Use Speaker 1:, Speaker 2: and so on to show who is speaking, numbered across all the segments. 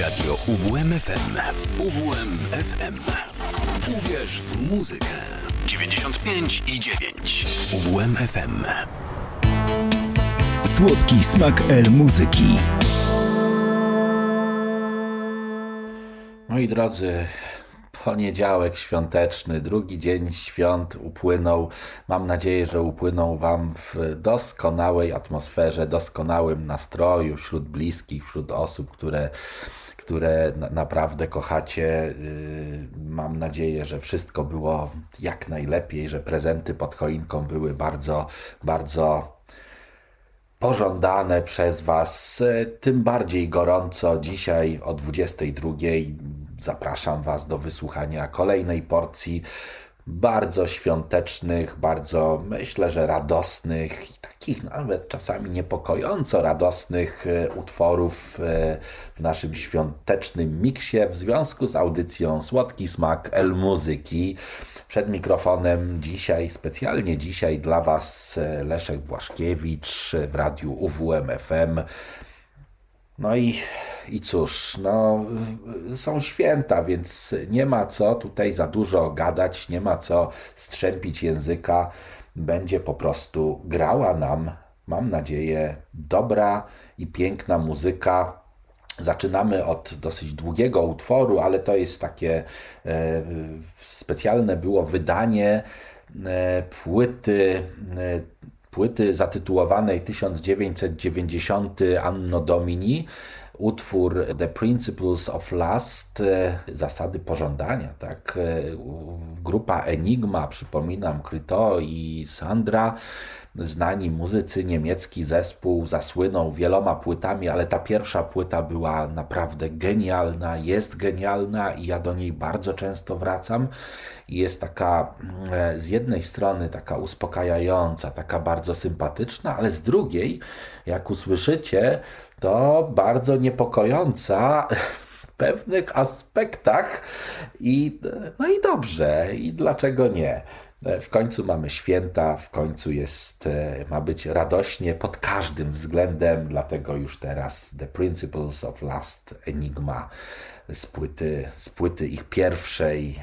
Speaker 1: Radio UWMFM. UWMFM. Uwierz w muzykę. 95 i 9. UWMFM. Słodki smak El muzyki.
Speaker 2: Moi drodzy, poniedziałek świąteczny, drugi dzień świąt upłynął. Mam nadzieję, że upłynął Wam w doskonałej atmosferze, doskonałym nastroju wśród bliskich, wśród osób, które które naprawdę kochacie. Y, mam nadzieję, że wszystko było jak najlepiej, że prezenty pod choinką były bardzo, bardzo pożądane przez Was. Tym bardziej gorąco dzisiaj o 22 zapraszam Was do wysłuchania kolejnej porcji bardzo świątecznych, bardzo myślę, że radosnych i takich nawet czasami niepokojąco radosnych e, utworów e, w naszym świątecznym miksie w związku z audycją Słodki Smak El Muzyki. Przed mikrofonem dzisiaj, specjalnie dzisiaj dla Was e, Leszek Błaszkiewicz w radiu UWM FM. No i, i cóż, no, są święta, więc nie ma co tutaj za dużo gadać, nie ma co strzępić języka. Będzie po prostu grała nam, mam nadzieję, dobra i piękna muzyka. Zaczynamy od dosyć długiego utworu, ale to jest takie e, specjalne było wydanie e, płyty e, płyty zatytułowanej 1990 Anno Domini, utwór The Principles of Lust, e, zasady pożądania, tak? E, grupa Enigma, przypominam, Kryto i Sandra, znani muzycy, niemiecki zespół, zasłynął wieloma płytami, ale ta pierwsza płyta była naprawdę genialna, jest genialna i ja do niej bardzo często wracam. Jest taka e, z jednej strony taka uspokajająca, taka bardzo sympatyczna, ale z drugiej, jak usłyszycie, to bardzo niepokojąca pewnych aspektach i no i dobrze, i dlaczego nie? W końcu mamy święta, w końcu jest, e, ma być radośnie pod każdym względem, dlatego już teraz The Principles of Last Enigma z płyty, z płyty ich pierwszej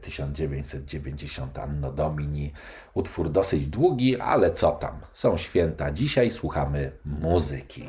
Speaker 2: 1990 e, Anno Domini. Utwór dosyć długi, ale co tam, są święta. Dzisiaj słuchamy muzyki.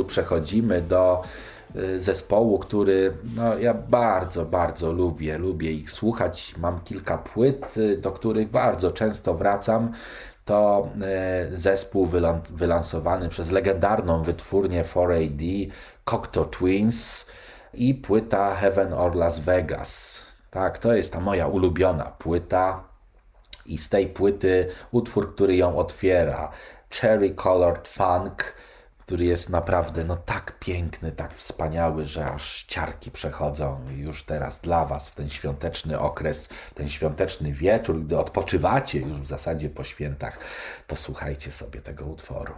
Speaker 1: Razu przechodzimy do y, zespołu, który no, ja bardzo, bardzo lubię. Lubię ich słuchać. Mam kilka płyt, y, do których bardzo często wracam. To y, zespół wylansowany przez legendarną wytwórnię 4AD Cocteau Twins i płyta Heaven or Las Vegas. Tak, to jest ta moja ulubiona płyta. I z tej płyty utwór, który ją otwiera, Cherry Colored Funk, który jest naprawdę no tak piękny, tak wspaniały, że aż ciarki przechodzą już teraz dla Was w ten świąteczny okres, ten świąteczny wieczór, gdy odpoczywacie już w zasadzie po świętach, posłuchajcie sobie tego utworu.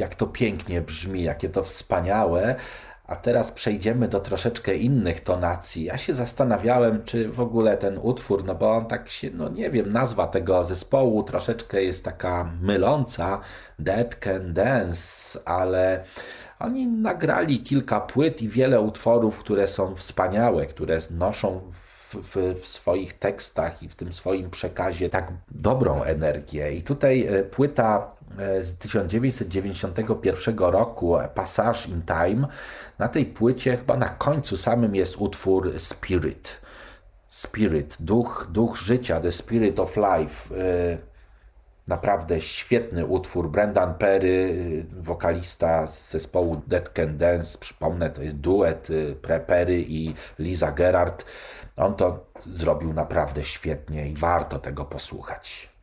Speaker 1: Jak to pięknie brzmi, jakie to wspaniałe. A teraz przejdziemy do troszeczkę innych tonacji. Ja się zastanawiałem, czy w ogóle ten utwór, no bo on tak się, no nie wiem, nazwa tego zespołu troszeczkę jest taka myląca, Dead Can Dance, ale oni nagrali kilka płyt i wiele utworów, które są wspaniałe, które noszą w, w, w, swoich tekstach i w tym swoim przekazie tak dobrą energię. I tutaj e, płyta z 1991 roku Passage in Time. Na tej płycie chyba na końcu samym jest utwór Spirit. Spirit, duch, duch życia, The Spirit of Life. E, naprawdę świetny utwór. Brendan Perry, wokalista z zespołu Dead Can Dance. Przypomnę, to jest duet e, Pre Perry i Liza Gerard. On to zrobił naprawdę świetnie i warto tego posłuchać.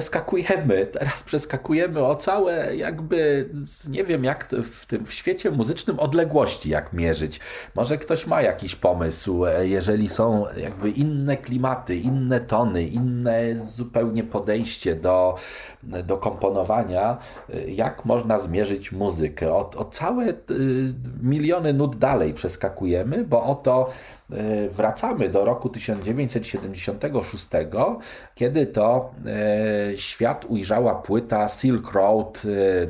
Speaker 3: сейчас
Speaker 2: przeskakujemy, teraz przeskakujemy o całe jakby, nie wiem jak w tym w świecie muzycznym odległości jak mierzyć. Może ktoś ma jakiś pomysł, jeżeli są jakby inne klimaty, inne tony, inne zupełnie podejście do, do komponowania, jak można zmierzyć muzykę. O, o całe y, miliony nut dalej przeskakujemy, bo oto wracamy do roku 1976, kiedy to świat ujrzała płyta Silk Road y,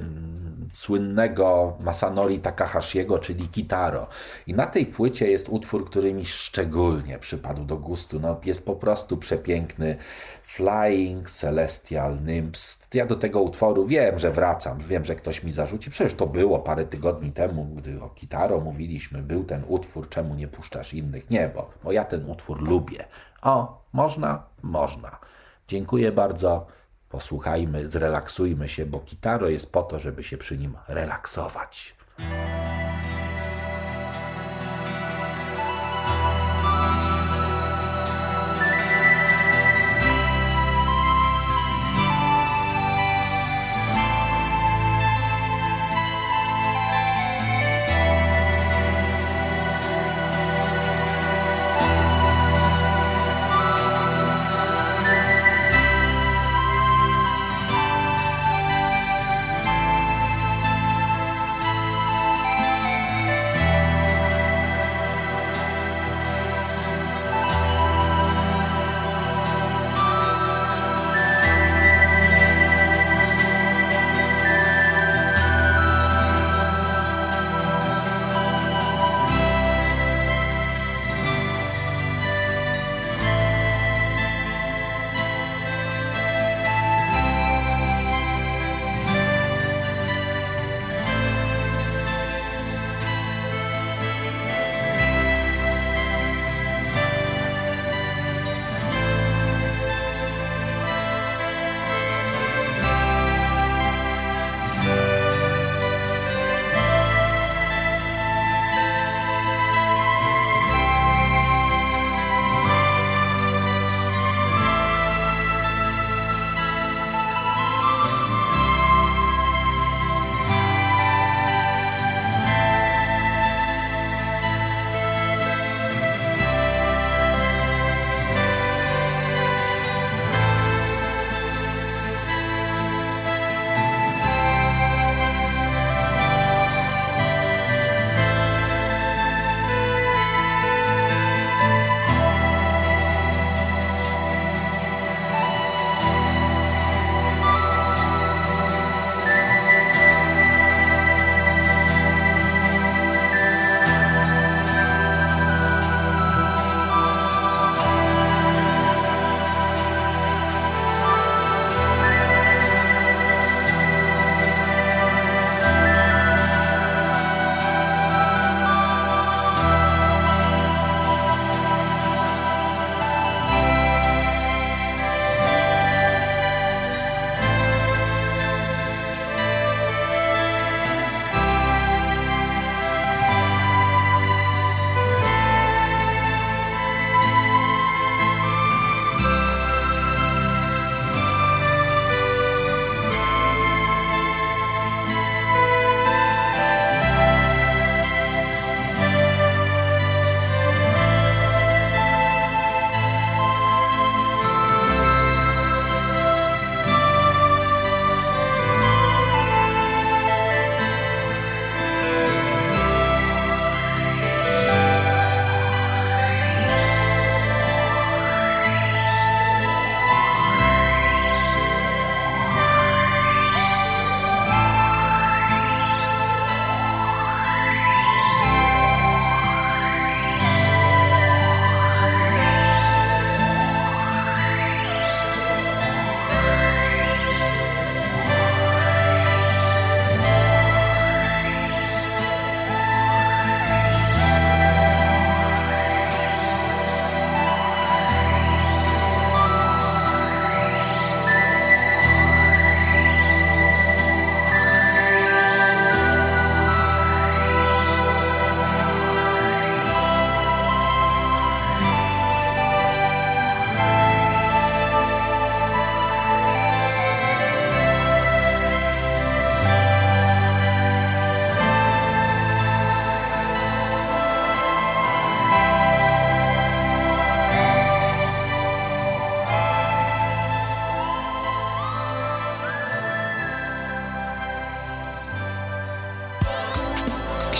Speaker 2: słynnego Masanori Takahashiego, czyli Kitaro. I na tej płycie jest utwór, który mi szczególnie przypadł do gustu. No, jest po prostu przepiękny. Flying Celestial Nymphs. Ja do tego utworu wiem, że wracam, wiem, że ktoś mi zarzuci. Przecież to było parę tygodni temu, gdy o Kitaro mówiliśmy, był ten utwór, czemu nie puszczasz innych? Nie, bo, bo ja ten utwór lubię. O, można? Można. Dziękuję bardzo. Posłuchajmy, zrelaksujmy się, bo kitaro jest po to, żeby się przy nim relaksować.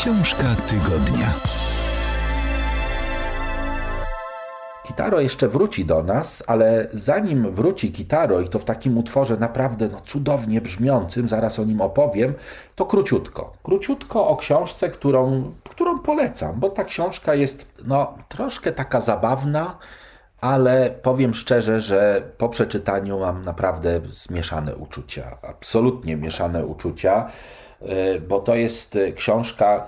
Speaker 1: Książka tygodnia.
Speaker 2: Kitaro jeszcze wróci do nas, ale zanim wróci Kitaro i to w takim utworze naprawdę no, cudownie brzmiącym, zaraz o nim opowiem, to króciutko. Króciutko o książce, którą, którą polecam, bo ta książka jest no, troszkę taka zabawna, ale powiem szczerze, że po przeczytaniu mam naprawdę zmieszane uczucia, absolutnie mieszane uczucia, bo to jest książka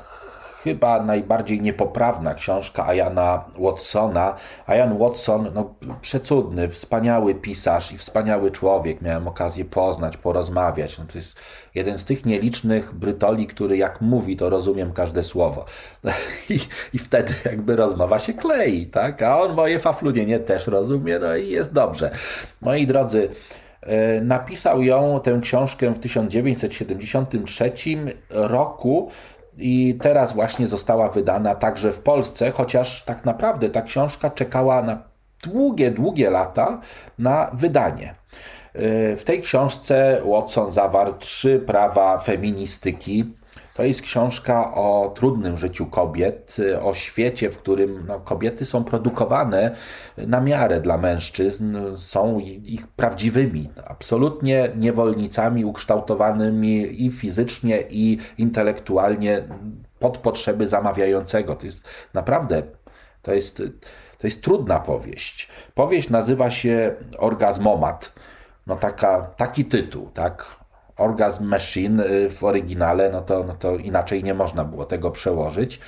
Speaker 2: chyba najbardziej niepoprawna książka Ayana Watsona. Ayan Watson, no, przecudny, wspaniały pisarz i wspaniały człowiek. Miałem okazję poznać, porozmawiać. No, to jest jeden z tych nielicznych Brytoli, który jak mówi, to rozumiem każde słowo. I, I wtedy jakby rozmowa się klei, tak? A on moje faflunienie też rozumie, no i jest dobrze. Moi drodzy, e, Napisał ją, tę książkę w 1973 roku i teraz właśnie została wydana także w Polsce, chociaż tak naprawdę ta książka czekała na długie, długie lata na wydanie. W tej książce Watson zawarł trzy prawa feministyki, to jest książka o trudnym życiu kobiet, o świecie, w którym no, kobiety są produkowane na miarę dla mężczyzn, są ich prawdziwymi, absolutnie niewolnicami ukształtowanymi i fizycznie, i intelektualnie pod potrzeby zamawiającego. To jest naprawdę, to jest, to jest trudna powieść. Powieść nazywa się Orgazmomat. No taka, taki tytuł, tak? Orgasm Machine y, w oryginale, no to, no to inaczej nie można było tego przełożyć.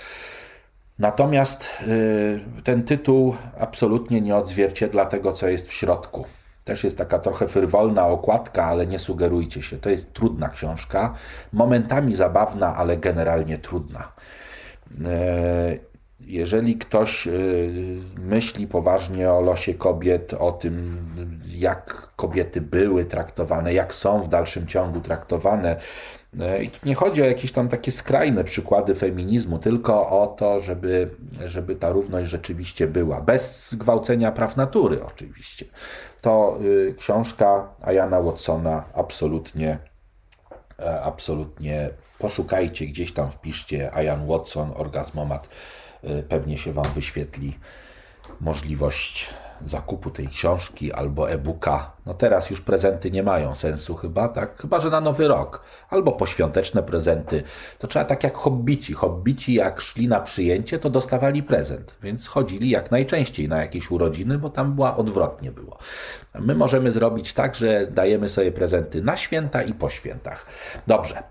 Speaker 2: Natomiast y, ten tytuł absolutnie nie odzwierciedla tego, co jest w środku. Też jest taka trochę frywolna okładka, ale nie sugerujcie się. To jest trudna książka, momentami zabawna, ale generalnie trudna. Jeżeli ktoś y, myśli poważnie o losie kobiet, o tym, jak kobiety były traktowane, jak są w dalszym ciągu traktowane, y, i tu nie chodzi o jakieś tam takie skrajne przykłady feminizmu, tylko o to, żeby, żeby ta równość rzeczywiście była, bez zgwałcenia praw natury oczywiście. To y, książka Ayana Watsona absolutnie, e, absolutnie poszukajcie, gdzieś tam wpiszcie Ayan Watson, orgazmomat pewnie się Wam wyświetli możliwość zakupu tej książki albo e-booka. No teraz już prezenty nie mają sensu chyba, tak? Chyba, że na nowy rok. Albo poświąteczne prezenty. To trzeba tak jak hobbici. Hobbici jak szli na przyjęcie, to dostawali prezent. Więc chodzili jak najczęściej na jakieś urodziny, bo tam była odwrotnie było. My możemy zrobić tak, że dajemy sobie prezenty na święta i po świętach. Dobrze.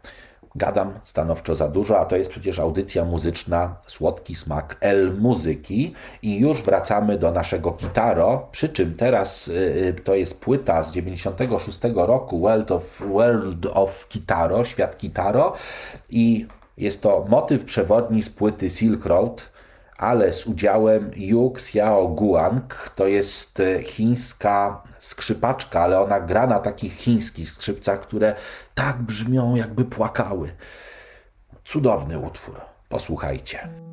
Speaker 2: Gadam stanowczo za dużo, a to jest przecież audycja muzyczna Słodki Smak L Muzyki. I już wracamy do naszego Kitaro, przy czym teraz y, y, to jest płyta z 96 roku World of, World of Kitaro, Świat Kitaro i jest to motyw przewodni z płyty Silk Road, ale z udziałem Yu Xiao Guang, to jest e, chińska skrzypaczka, ale ona gra na takich chińskich skrzypcach, które tak brzmią, jakby płakały. Cudowny utwór. Posłuchajcie.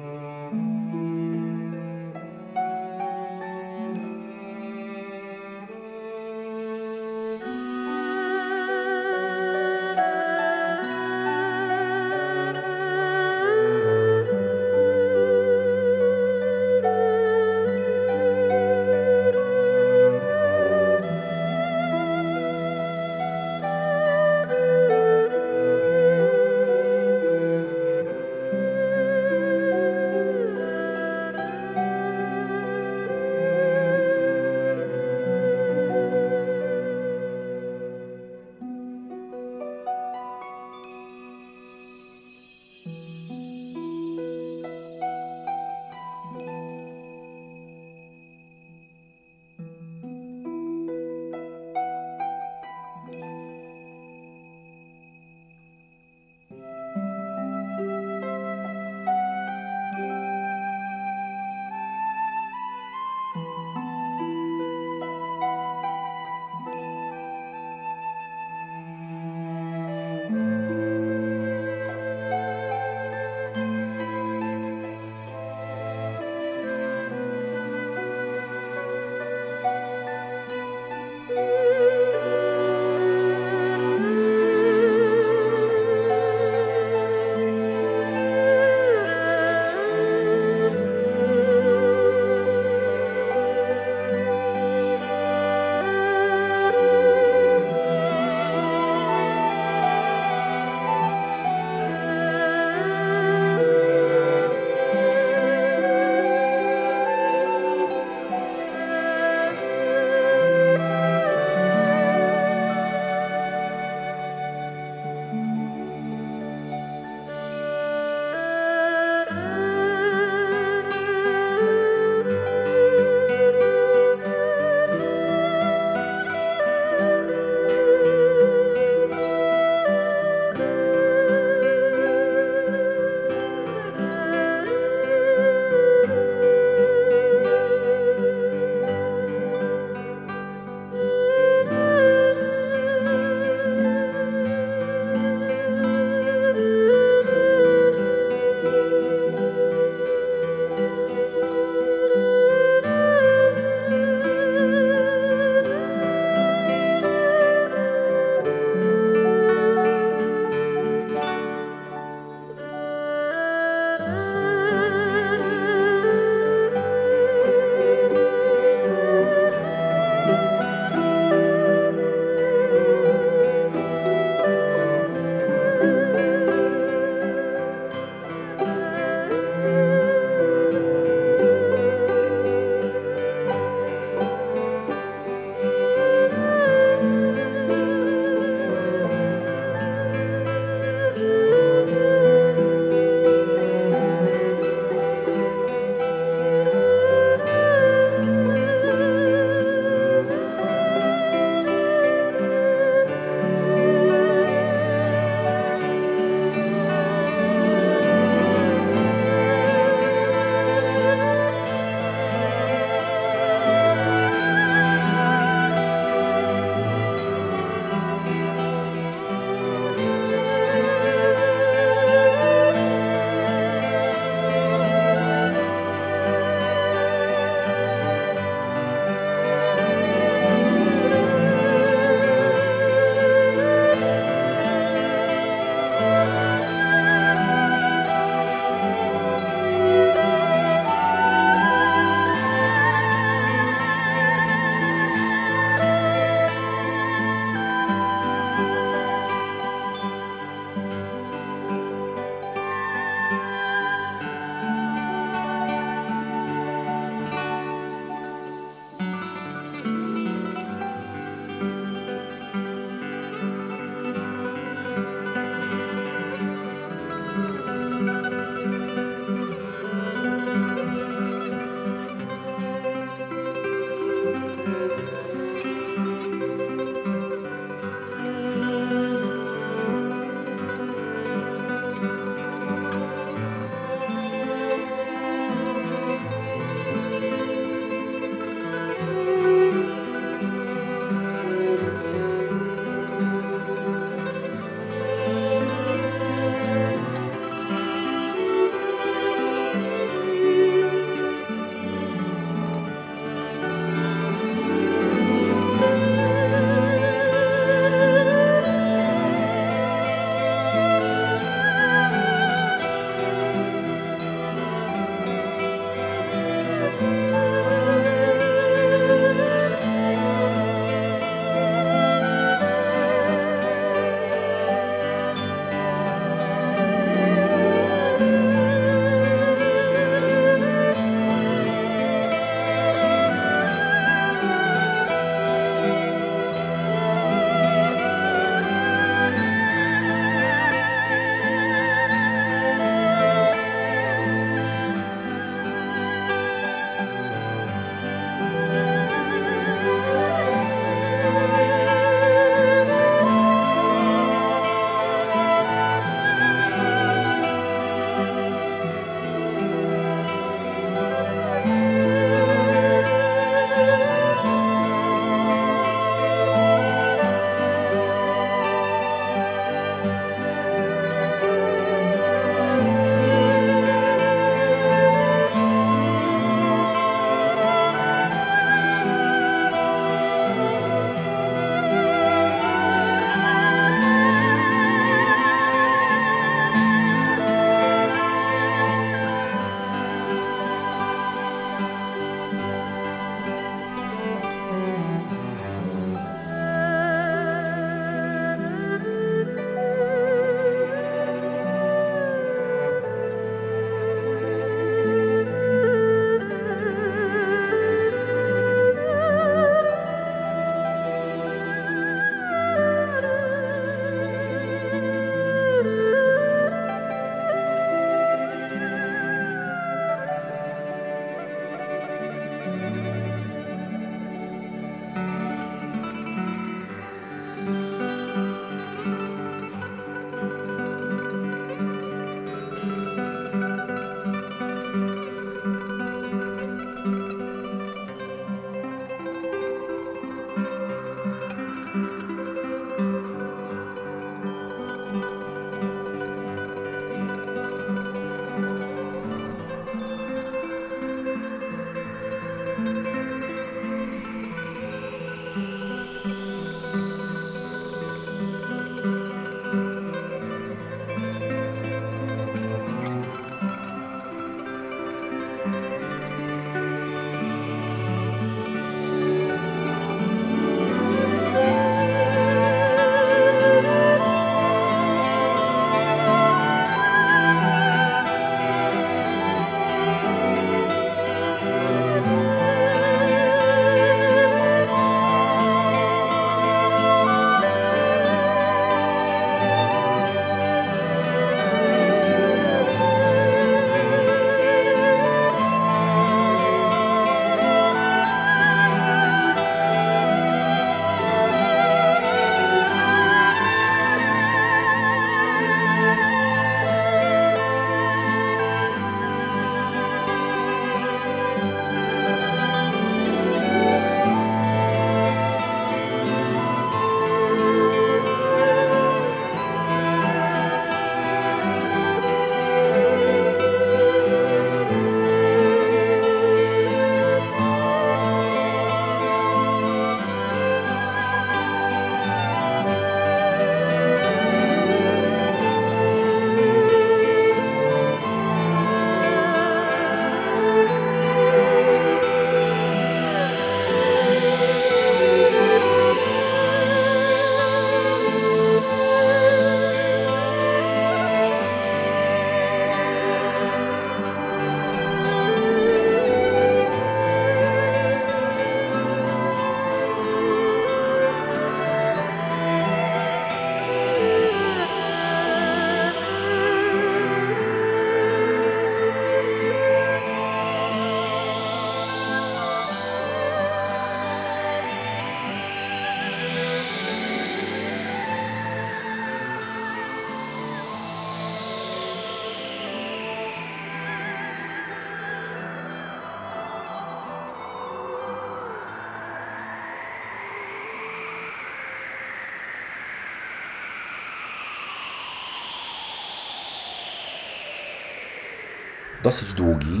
Speaker 2: Dosyć długi,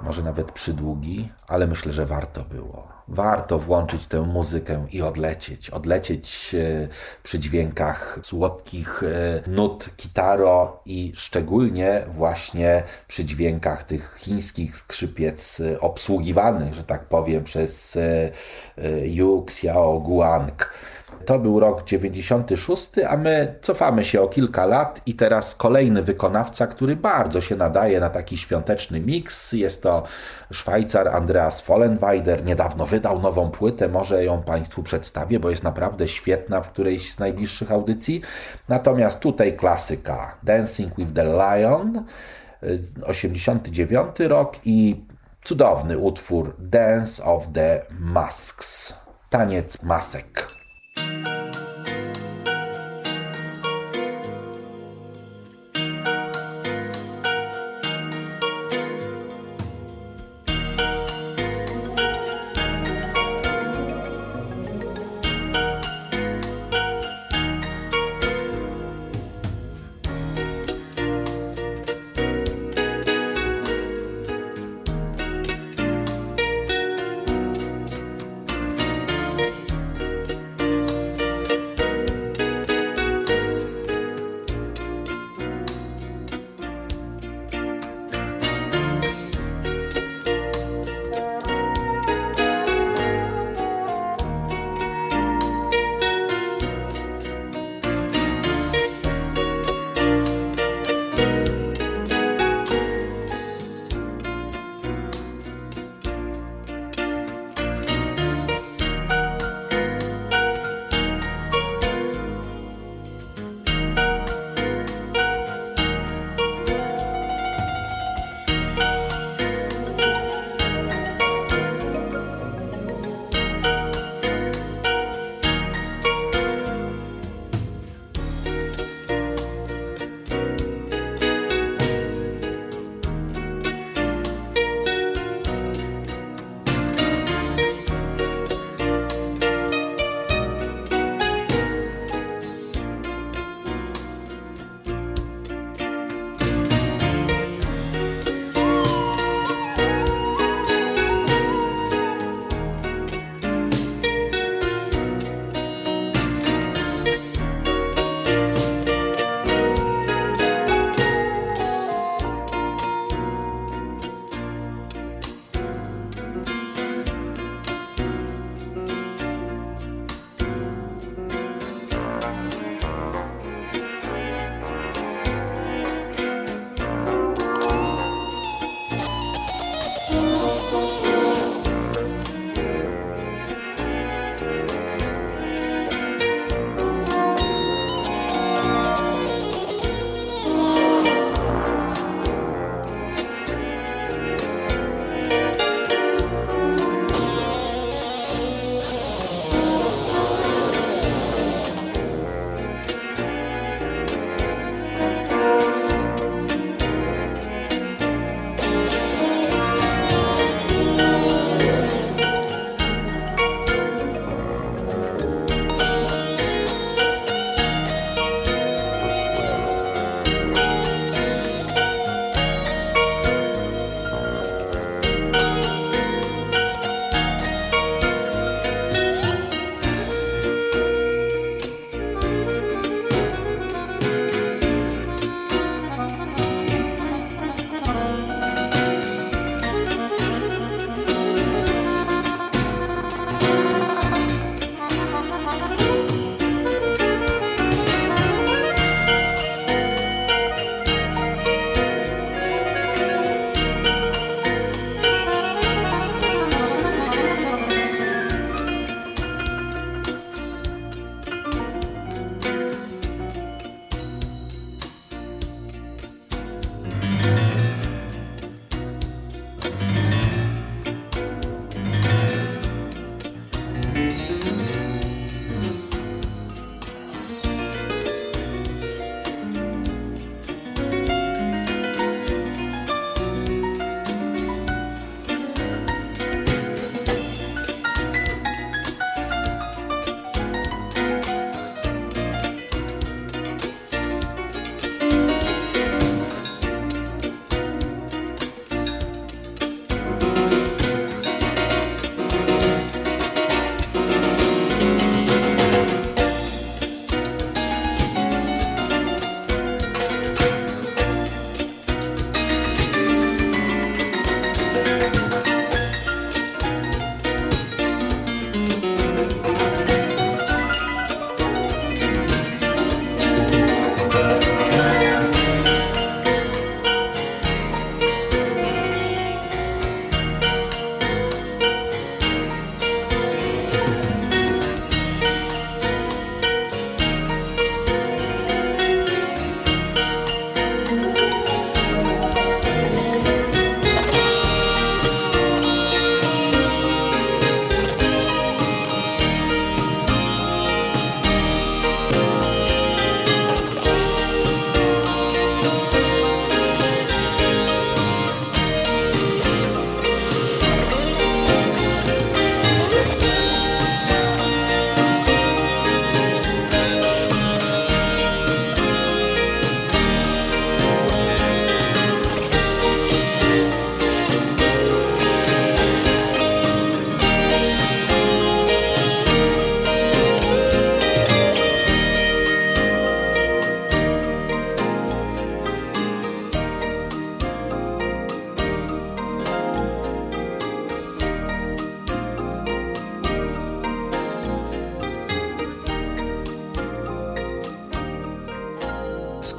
Speaker 2: może nawet przydługi, ale myślę, że warto było. Warto włączyć tę muzykę i odlecieć. Odlecieć e, przy dźwiękach słodkich e, nut kitaro i szczególnie właśnie przy dźwiękach tych chińskich skrzypiec e, obsługiwanych, że tak powiem, przez Yu Xiao Guang. To był rok 96, a my cofamy się o kilka lat i teraz kolejny wykonawca, który bardzo się nadaje na taki świąteczny miks. Jest to Szwajcar Andreas Follenweider. Niedawno wydał nową płytę, może ją Państwu przedstawię, bo jest naprawdę świetna w którejś z najbliższych audycji. Natomiast tutaj klasyka Dancing with the Lion, 89 rok i cudowny utwór Dance of the Masks. Taniec masek.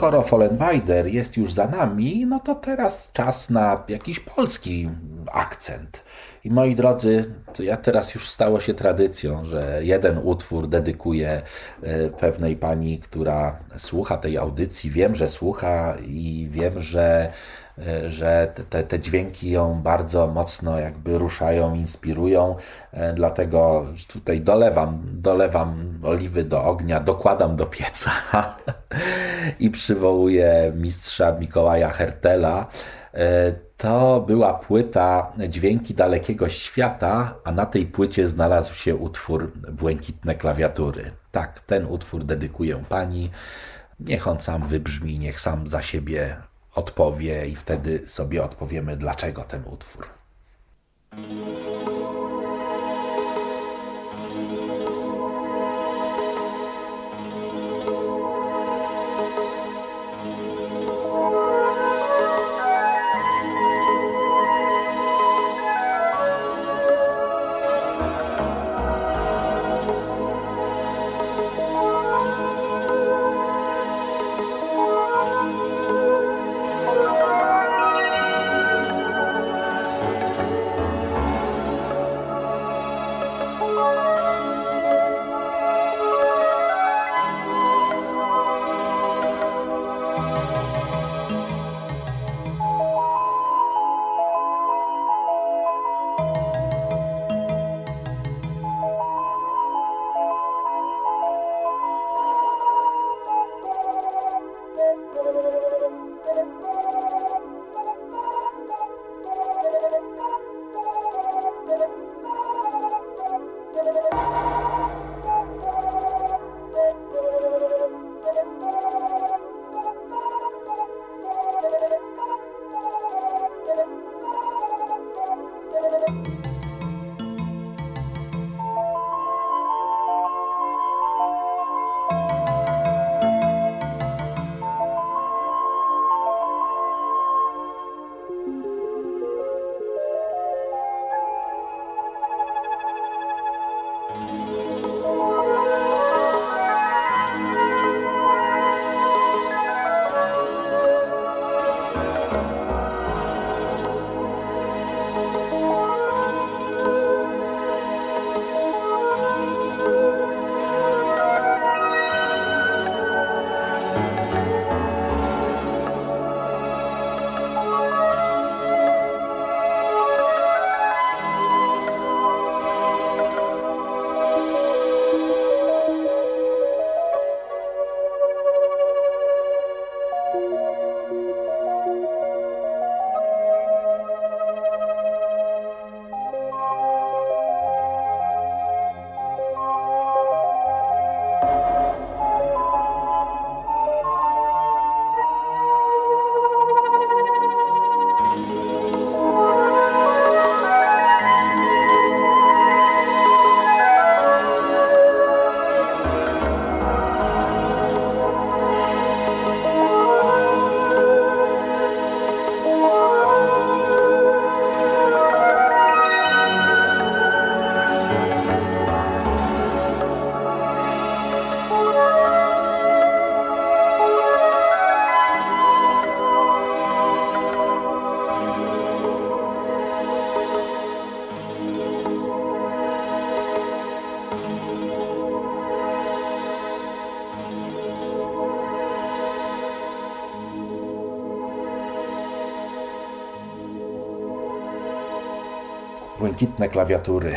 Speaker 2: Skoro Follenweider jest już za nami, no to teraz czas na jakiś polski akcent. I moi drodzy, to ja teraz już stało się tradycją, że jeden utwór dedykuję e, pewnej pani, która słucha tej audycji. Wiem, że słucha i wiem, że e, że te, te dźwięki ją bardzo mocno jakby ruszają, inspirują, e, dlatego tutaj dolewam, dolewam oliwy do ognia, dokładam do pieca i przywołuję mistrza Mikołaja Hertela, E, to była płyta Dźwięki Dalekiego Świata, a na tej płycie znalazł się utwór Błękitne Klawiatury. Tak, ten utwór dedykuję pani. Niech on sam wybrzmi, niech sam za siebie odpowie i wtedy sobie odpowiemy, dlaczego ten utwór. Błękitne klawiatury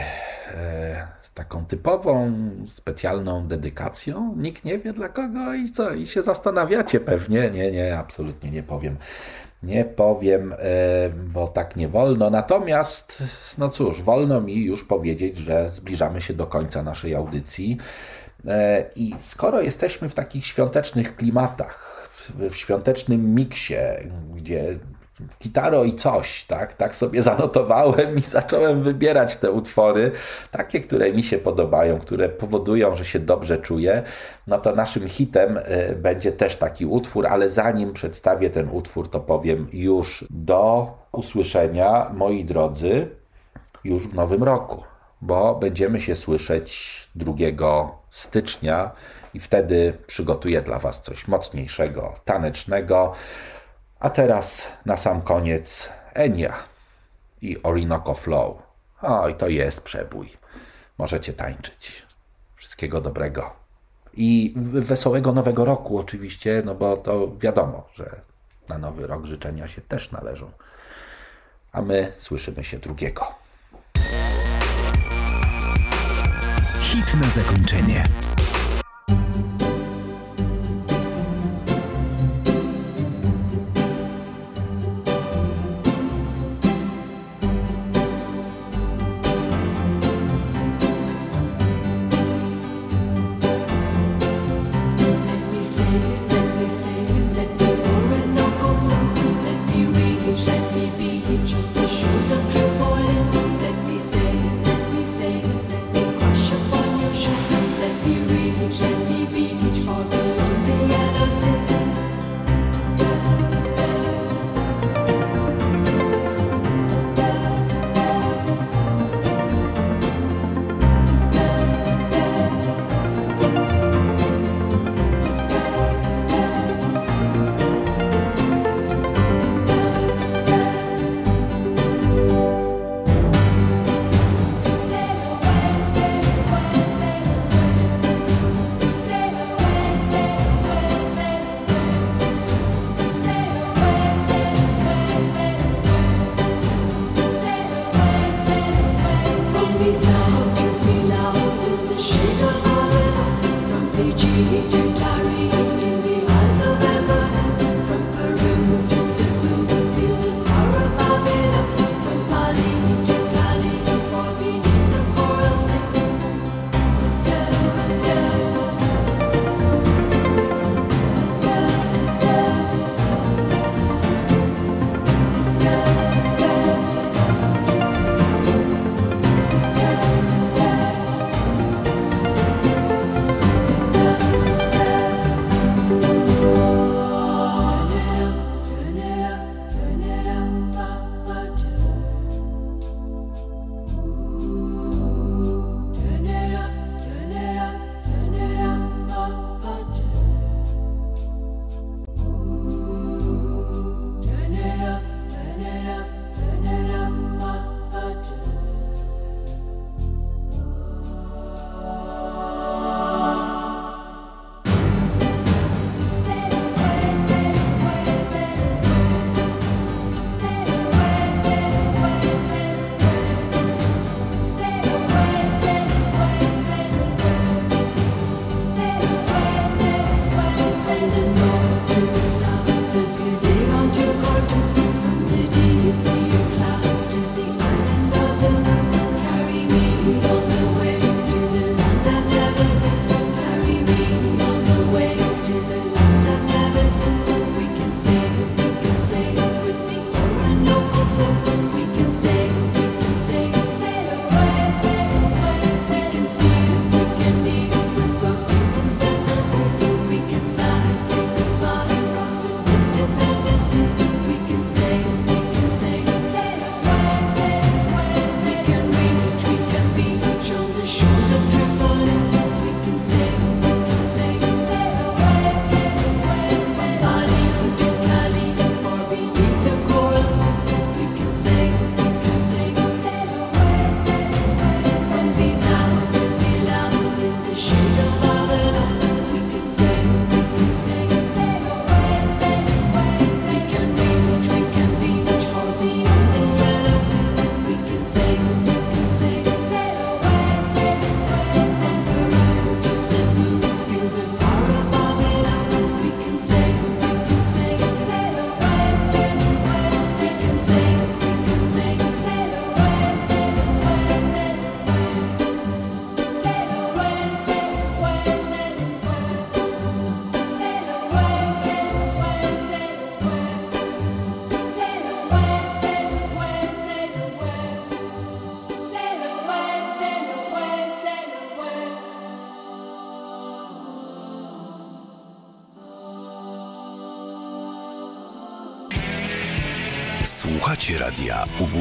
Speaker 2: e, z taką typową, specjalną dedykacją. Nikt nie wie dla kogo i co, i się zastanawiacie pewnie. Nie, nie, absolutnie nie powiem. Nie powiem, e, bo tak nie wolno. Natomiast, no cóż, wolno mi już powiedzieć, że zbliżamy się do końca naszej audycji. E, I skoro jesteśmy w takich świątecznych klimatach, w świątecznym miksie, gdzie Gitaro i coś, tak? Tak sobie zanotowałem i zacząłem wybierać te utwory, takie, które mi się podobają, które powodują, że się dobrze czuję. No to naszym hitem y, będzie też taki utwór, ale zanim przedstawię ten utwór, to powiem już do usłyszenia, moi drodzy, już w nowym roku, bo będziemy się słyszeć 2 stycznia i wtedy przygotuję dla Was coś mocniejszego, tanecznego. A teraz na sam koniec Enia i Orinoco Flow. Oj, to jest przebój. Możecie tańczyć. Wszystkiego dobrego. I wesołego nowego roku oczywiście, no bo to wiadomo, że na nowy rok życzenia się też należą. A my słyszymy się drugiego.
Speaker 1: Hit na zakończenie.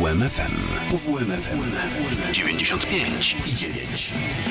Speaker 1: UWMFM. UWMFM 95 i 9.